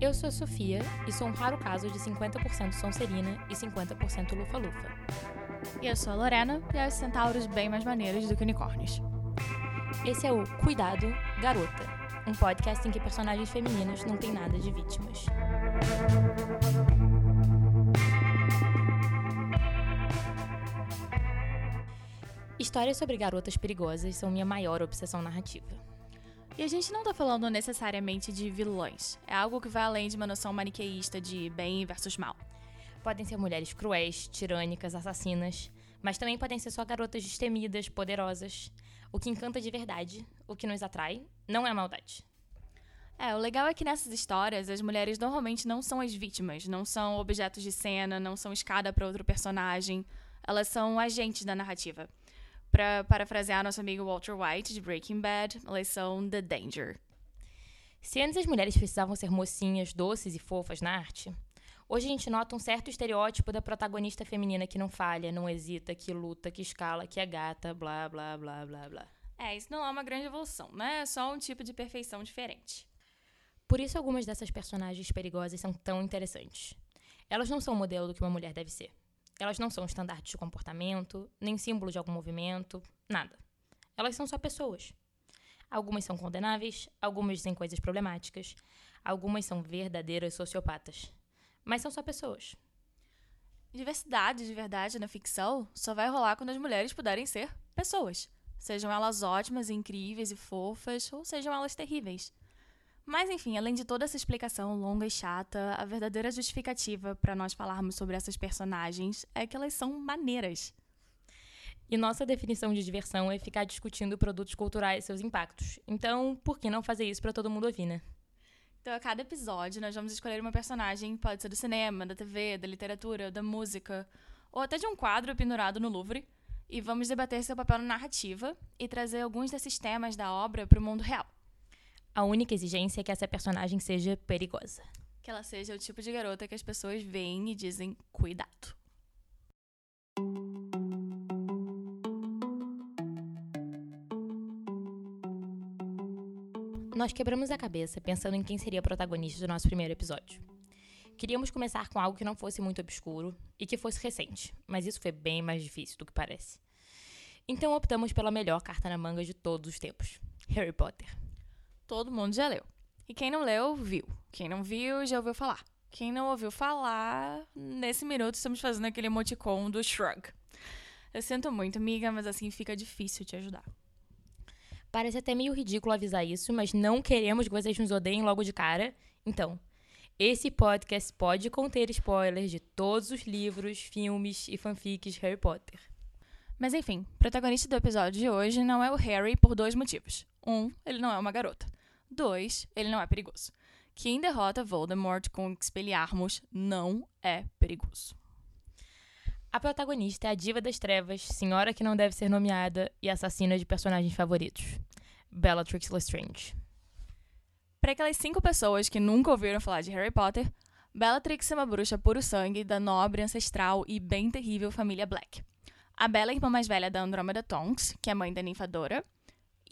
Eu sou a Sofia e sou um raro caso de 50% Sonserina e 50% Lufa-Lufa. E eu sou a Lorena e acho centauros bem mais maneiros do que unicórnios. Esse é o Cuidado, Garota, um podcast em que personagens femininos não têm nada de vítimas. Histórias sobre garotas perigosas são minha maior obsessão narrativa. E a gente não tá falando necessariamente de vilões. É algo que vai além de uma noção maniqueísta de bem versus mal. Podem ser mulheres cruéis, tirânicas, assassinas, mas também podem ser só garotas destemidas, poderosas. O que encanta de verdade, o que nos atrai, não é a maldade. É, o legal é que nessas histórias as mulheres normalmente não são as vítimas, não são objetos de cena, não são escada para outro personagem. Elas são agentes da narrativa. Para parafrasear nosso amigo Walter White de Breaking Bad, elas são The Danger. Se antes as mulheres precisavam ser mocinhas, doces e fofas na arte, hoje a gente nota um certo estereótipo da protagonista feminina que não falha, não hesita, que luta, que escala, que é gata, blá blá blá blá blá. É, isso não é uma grande evolução, né? É só um tipo de perfeição diferente. Por isso algumas dessas personagens perigosas são tão interessantes. Elas não são o modelo do que uma mulher deve ser. Elas não são estandartes de comportamento, nem símbolo de algum movimento, nada. Elas são só pessoas. Algumas são condenáveis, algumas têm coisas problemáticas, algumas são verdadeiras sociopatas. Mas são só pessoas. Diversidade de verdade na ficção só vai rolar quando as mulheres puderem ser pessoas. Sejam elas ótimas, incríveis e fofas, ou sejam elas terríveis. Mas enfim, além de toda essa explicação longa e chata, a verdadeira justificativa para nós falarmos sobre essas personagens é que elas são maneiras. E nossa definição de diversão é ficar discutindo produtos culturais e seus impactos. Então, por que não fazer isso para todo mundo ouvir, né? Então, a cada episódio, nós vamos escolher uma personagem, pode ser do cinema, da TV, da literatura, da música, ou até de um quadro pendurado no Louvre, e vamos debater seu papel na narrativa e trazer alguns desses temas da obra para o mundo real. A única exigência é que essa personagem seja perigosa. Que ela seja o tipo de garota que as pessoas veem e dizem cuidado. Nós quebramos a cabeça pensando em quem seria a protagonista do nosso primeiro episódio. Queríamos começar com algo que não fosse muito obscuro e que fosse recente, mas isso foi bem mais difícil do que parece. Então optamos pela melhor carta na manga de todos os tempos: Harry Potter. Todo mundo já leu. E quem não leu, viu. Quem não viu, já ouviu falar. Quem não ouviu falar, nesse minuto estamos fazendo aquele emoticon do shrug. Eu sinto muito, amiga, mas assim fica difícil te ajudar. Parece até meio ridículo avisar isso, mas não queremos que vocês nos odeiem logo de cara. Então, esse podcast pode conter spoilers de todos os livros, filmes e fanfics Harry Potter. Mas enfim, o protagonista do episódio de hoje não é o Harry por dois motivos. Um, ele não é uma garota. Dois, ele não é perigoso. Quem derrota Voldemort com Expelliarmus não é perigoso. A protagonista é a diva das trevas, senhora que não deve ser nomeada e assassina de personagens favoritos. Bellatrix Lestrange. Para aquelas cinco pessoas que nunca ouviram falar de Harry Potter, Bellatrix é uma bruxa puro sangue da nobre, ancestral e bem terrível família Black. A Bella é irmã mais velha da Andrômeda Tonks, que é mãe da ninfadora,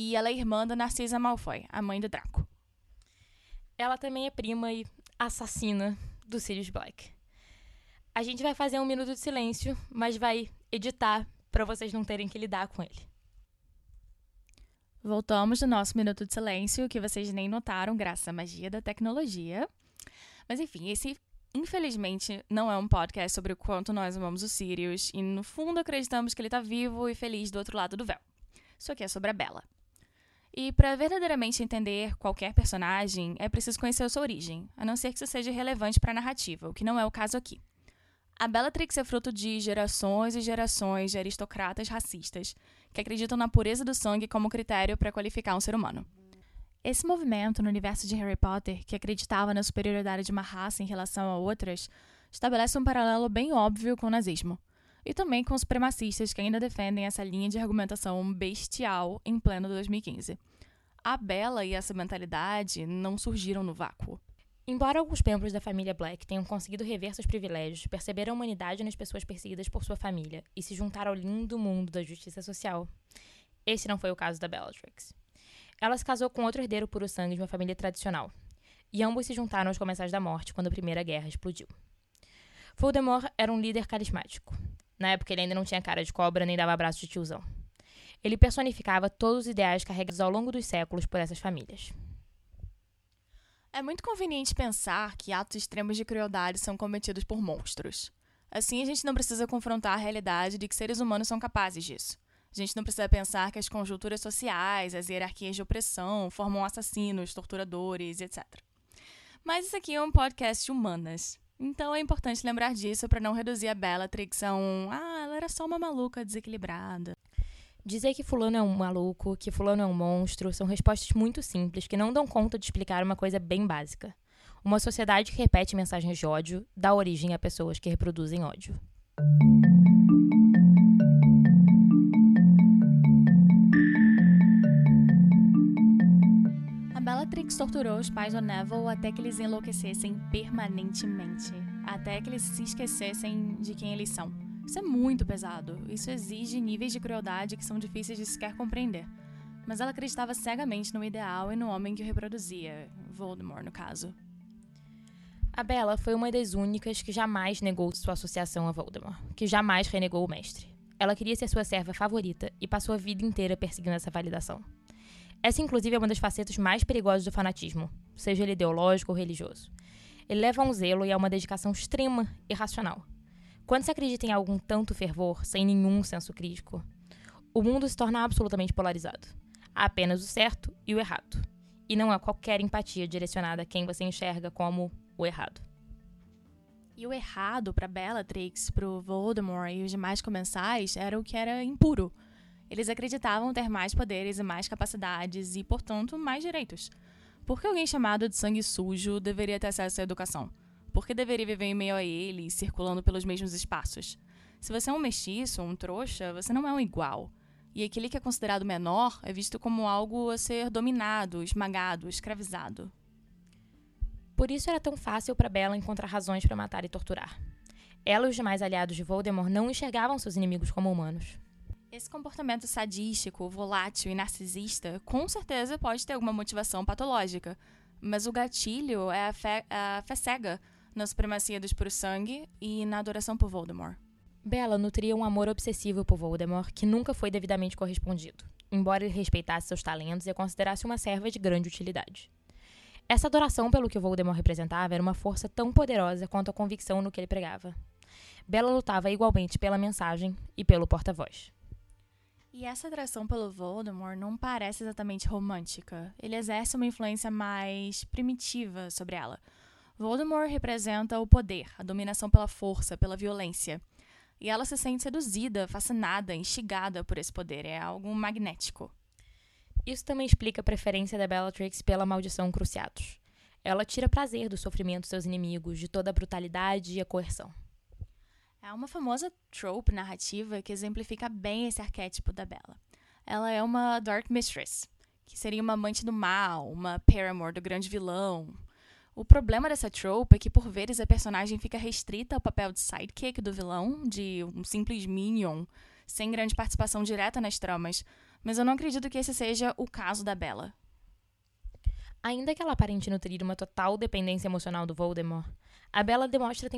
e ela é irmã da Narcisa Malfoy, a mãe do Draco. Ela também é prima e assassina do Sirius Black. A gente vai fazer um minuto de silêncio, mas vai editar para vocês não terem que lidar com ele. Voltamos do nosso minuto de silêncio, que vocês nem notaram graças à magia da tecnologia. Mas enfim, esse infelizmente não é um podcast sobre o quanto nós amamos o Sirius e no fundo acreditamos que ele está vivo e feliz do outro lado do véu. Isso aqui é sobre a Bella. E para verdadeiramente entender qualquer personagem, é preciso conhecer a sua origem, a não ser que isso seja relevante para a narrativa, o que não é o caso aqui. A Bellatrix é fruto de gerações e gerações de aristocratas racistas que acreditam na pureza do sangue como critério para qualificar um ser humano. Esse movimento no universo de Harry Potter, que acreditava na superioridade de uma raça em relação a outras, estabelece um paralelo bem óbvio com o nazismo e também com os supremacistas que ainda defendem essa linha de argumentação bestial em pleno 2015. A Bela e essa mentalidade não surgiram no vácuo. Embora alguns membros da família Black tenham conseguido rever seus privilégios, perceberam a humanidade nas pessoas perseguidas por sua família e se juntaram ao lindo mundo da justiça social. Esse não foi o caso da Bellatrix. Ela se casou com outro herdeiro puro sangue de uma família tradicional, e ambos se juntaram aos comensais da morte quando a Primeira Guerra explodiu. Voldemort era um líder carismático. Na época ele ainda não tinha cara de cobra nem dava abraço de tiozão. Ele personificava todos os ideais carregados ao longo dos séculos por essas famílias. É muito conveniente pensar que atos extremos de crueldade são cometidos por monstros. Assim, a gente não precisa confrontar a realidade de que seres humanos são capazes disso. A gente não precisa pensar que as conjunturas sociais, as hierarquias de opressão formam assassinos, torturadores, etc. Mas isso aqui é um podcast humanas. Então é importante lembrar disso para não reduzir a Bellatrix a um. Ah, ela era só uma maluca desequilibrada. Dizer que fulano é um maluco, que fulano é um monstro, são respostas muito simples que não dão conta de explicar uma coisa bem básica. Uma sociedade que repete mensagens de ódio dá origem a pessoas que reproduzem ódio. Torturou os pais do Neville até que eles enlouquecessem permanentemente, até que eles se esquecessem de quem eles são. Isso é muito pesado. Isso exige níveis de crueldade que são difíceis de sequer compreender. Mas ela acreditava cegamente no ideal e no homem que o reproduzia, Voldemort, no caso. A Bella foi uma das únicas que jamais negou sua associação a Voldemort, que jamais renegou o mestre. Ela queria ser sua serva favorita e passou a vida inteira perseguindo essa validação. Essa, inclusive, é uma das facetas mais perigosas do fanatismo, seja ele ideológico ou religioso. Ele leva a um zelo e a uma dedicação extrema e racional. Quando se acredita em algum tanto fervor, sem nenhum senso crítico, o mundo se torna absolutamente polarizado. Há apenas o certo e o errado. E não há qualquer empatia direcionada a quem você enxerga como o errado. E o errado para Bellatrix, para Voldemort e os demais comensais era o que era impuro. Eles acreditavam ter mais poderes e mais capacidades e, portanto, mais direitos. Por que alguém chamado de sangue sujo deveria ter acesso à educação? Por que deveria viver em meio a ele, circulando pelos mesmos espaços? Se você é um mestiço, um trouxa, você não é um igual. E aquele que é considerado menor é visto como algo a ser dominado, esmagado, escravizado. Por isso era tão fácil para Bella encontrar razões para matar e torturar. Ela e os demais aliados de Voldemort não enxergavam seus inimigos como humanos. Esse comportamento sadístico, volátil e narcisista com certeza pode ter alguma motivação patológica, mas o gatilho é a fé, a fé cega na supremacia dos puro sangue e na adoração por Voldemort. Bella nutria um amor obsessivo por Voldemort que nunca foi devidamente correspondido, embora ele respeitasse seus talentos e a considerasse uma serva de grande utilidade. Essa adoração pelo que Voldemort representava era uma força tão poderosa quanto a convicção no que ele pregava. Bella lutava igualmente pela mensagem e pelo porta-voz. E essa atração pelo Voldemort não parece exatamente romântica. Ele exerce uma influência mais primitiva sobre ela, Voldemort representa o poder, a dominação pela força, pela violência. E ela se sente seduzida, fascinada, instigada por esse poder. É algo magnético. Isso também explica a preferência da Bellatrix pela maldição Cruciatus. Ela tira prazer do sofrimento dos seus inimigos, de toda a brutalidade e a coerção. É uma famosa trope narrativa que exemplifica bem esse arquétipo da Bella. Ela é uma Dark Mistress, que seria uma amante do mal, uma paramour do grande vilão, o problema dessa trope é que, por vezes, a personagem fica restrita ao papel de sidekick do vilão, de um simples minion, sem grande participação direta nas tramas, mas eu não acredito que esse seja o caso da Bella. Ainda que ela aparente nutrir uma total dependência emocional do Voldemort, a Bella demonstra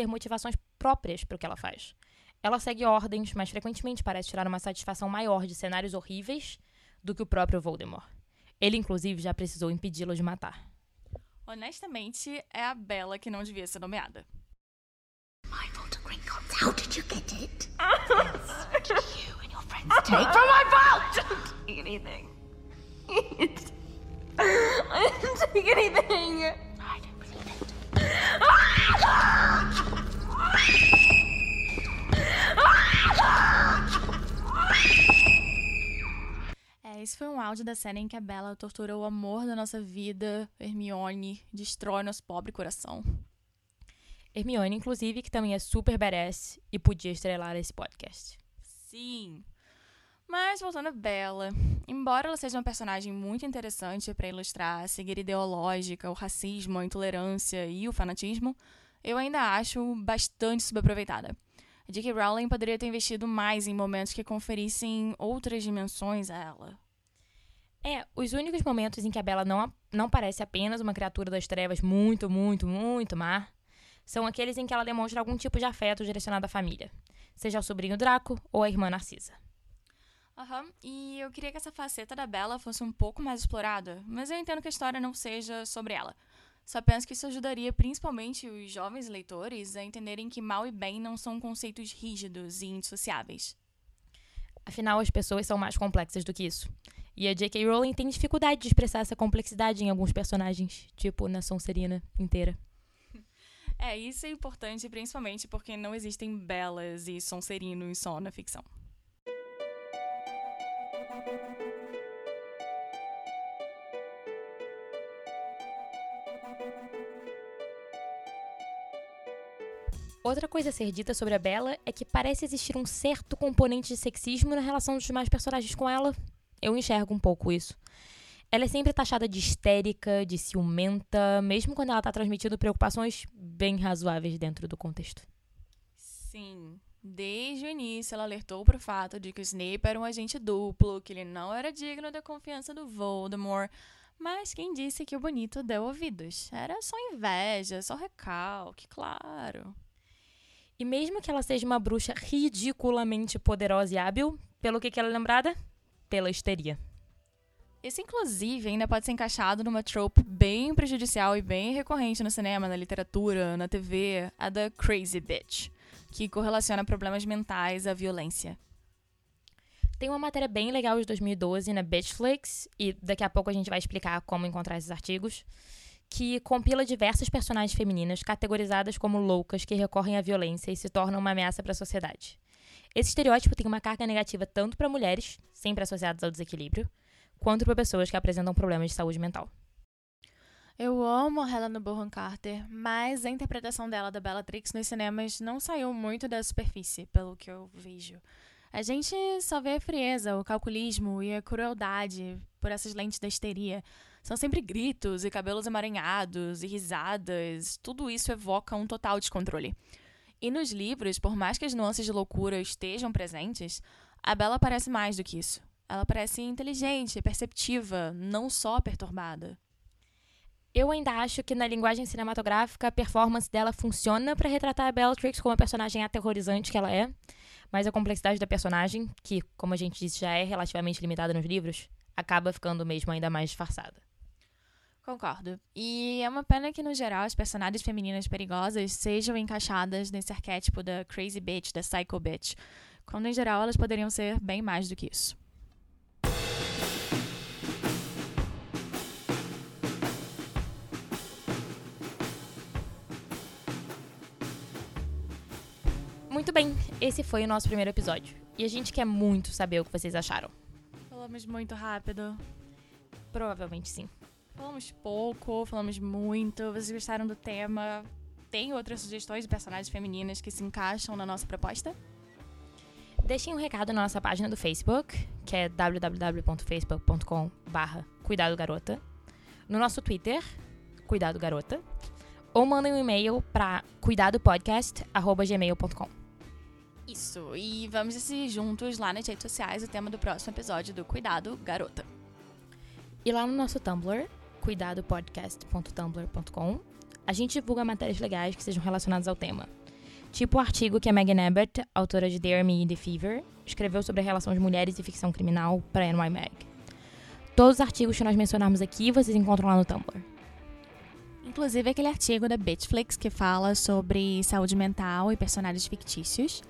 ter motivações próprias para o que ela faz. Ela segue ordens, mas frequentemente parece tirar uma satisfação maior de cenários horríveis do que o próprio Voldemort. Ele, inclusive, já precisou impedi-lo de matar. Honestamente, é a Bella que não devia ser nomeada. My fault, Gringotts. How did you get it? Did you and your friends take from my vault? Anything. I didn't take anything. I don't believe it. esse foi um áudio da cena em que a Bella tortura o amor da nossa vida, Hermione, destrói nosso pobre coração. Hermione, inclusive, que também é super badass e podia estrelar esse podcast. Sim. Mas voltando a Bella, embora ela seja uma personagem muito interessante para ilustrar a cegueira ideológica, o racismo, a intolerância e o fanatismo, eu ainda acho bastante subaproveitada. A J.K. Rowling poderia ter investido mais em momentos que conferissem outras dimensões a ela. É, os únicos momentos em que a Bella não, não parece apenas uma criatura das trevas muito, muito, muito má são aqueles em que ela demonstra algum tipo de afeto direcionado à família, seja ao sobrinho Draco ou à irmã Narcisa. Aham, uhum. e eu queria que essa faceta da Bella fosse um pouco mais explorada, mas eu entendo que a história não seja sobre ela. Só penso que isso ajudaria principalmente os jovens leitores a entenderem que mal e bem não são conceitos rígidos e indissociáveis. Afinal, as pessoas são mais complexas do que isso. E a J.K. Rowling tem dificuldade de expressar essa complexidade em alguns personagens, tipo na Sonserina inteira. É, isso é importante principalmente porque não existem belas e sonserinos só na ficção. Outra coisa a ser dita sobre a Bella é que parece existir um certo componente de sexismo na relação dos demais personagens com ela. Eu enxergo um pouco isso. Ela é sempre taxada de histérica, de ciumenta, mesmo quando ela está transmitindo preocupações bem razoáveis dentro do contexto. Sim. Desde o início, ela alertou para o fato de que o Snape era um agente duplo, que ele não era digno da confiança do Voldemort. Mas quem disse que o bonito deu ouvidos? Era só inveja, só recalque, claro. E mesmo que ela seja uma bruxa ridiculamente poderosa e hábil, pelo que, que ela é lembrada? Pela histeria. Isso, inclusive, ainda pode ser encaixado numa trope bem prejudicial e bem recorrente no cinema, na literatura, na TV, a da Crazy Bitch, que correlaciona problemas mentais à violência. Tem uma matéria bem legal de 2012 na Bitchflix, e daqui a pouco a gente vai explicar como encontrar esses artigos, que compila diversas personagens femininas categorizadas como loucas que recorrem à violência e se tornam uma ameaça para a sociedade. Esse estereótipo tem uma carga negativa tanto para mulheres, sempre associadas ao desequilíbrio, quanto para pessoas que apresentam problemas de saúde mental. Eu amo a Helena Bonham Carter, mas a interpretação dela da Bellatrix nos cinemas não saiu muito da superfície, pelo que eu vejo. A gente só vê a frieza, o calculismo e a crueldade por essas lentes da histeria, são sempre gritos e cabelos emaranhados e risadas. Tudo isso evoca um total descontrole. E nos livros, por mais que as nuances de loucura estejam presentes, a Bella parece mais do que isso. Ela parece inteligente, perceptiva, não só perturbada. Eu ainda acho que na linguagem cinematográfica a performance dela funciona para retratar a Bellatrix como a personagem aterrorizante que ela é, mas a complexidade da personagem, que, como a gente disse, já é relativamente limitada nos livros, acaba ficando mesmo ainda mais disfarçada. Concordo. E é uma pena que, no geral, as personagens femininas perigosas sejam encaixadas nesse arquétipo da crazy bitch, da psycho bitch, quando, em geral, elas poderiam ser bem mais do que isso. Muito bem, esse foi o nosso primeiro episódio. E a gente quer muito saber o que vocês acharam. Falamos muito rápido. Provavelmente sim. Falamos pouco, falamos muito. Vocês gostaram do tema? Tem outras sugestões de personagens femininas que se encaixam na nossa proposta? Deixem um recado na nossa página do Facebook, que é www.facebook.com Cuidado Garota. No nosso Twitter, Cuidado Garota. Ou mandem um e-mail para cuidadopodcast.gmail.com. Isso, e vamos decidir juntos lá nas redes sociais o tema do próximo episódio do Cuidado Garota. E lá no nosso Tumblr, cuidadopodcast.tumblr.com, a gente divulga matérias legais que sejam relacionadas ao tema. Tipo o artigo que a Megan Abbott, autora de Dare Me e The Fever, escreveu sobre a relação de mulheres e ficção criminal para a NY Mag. Todos os artigos que nós mencionarmos aqui vocês encontram lá no Tumblr. Inclusive aquele artigo da Bitflix que fala sobre saúde mental e personagens fictícios.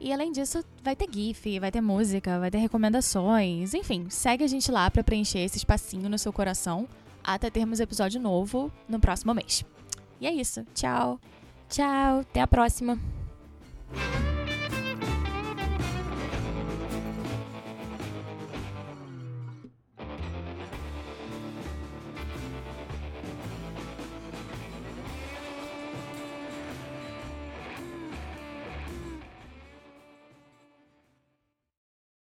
E além disso, vai ter GIF, vai ter música, vai ter recomendações. Enfim, segue a gente lá para preencher esse espacinho no seu coração até termos episódio novo no próximo mês. E é isso. Tchau. Tchau. Até a próxima.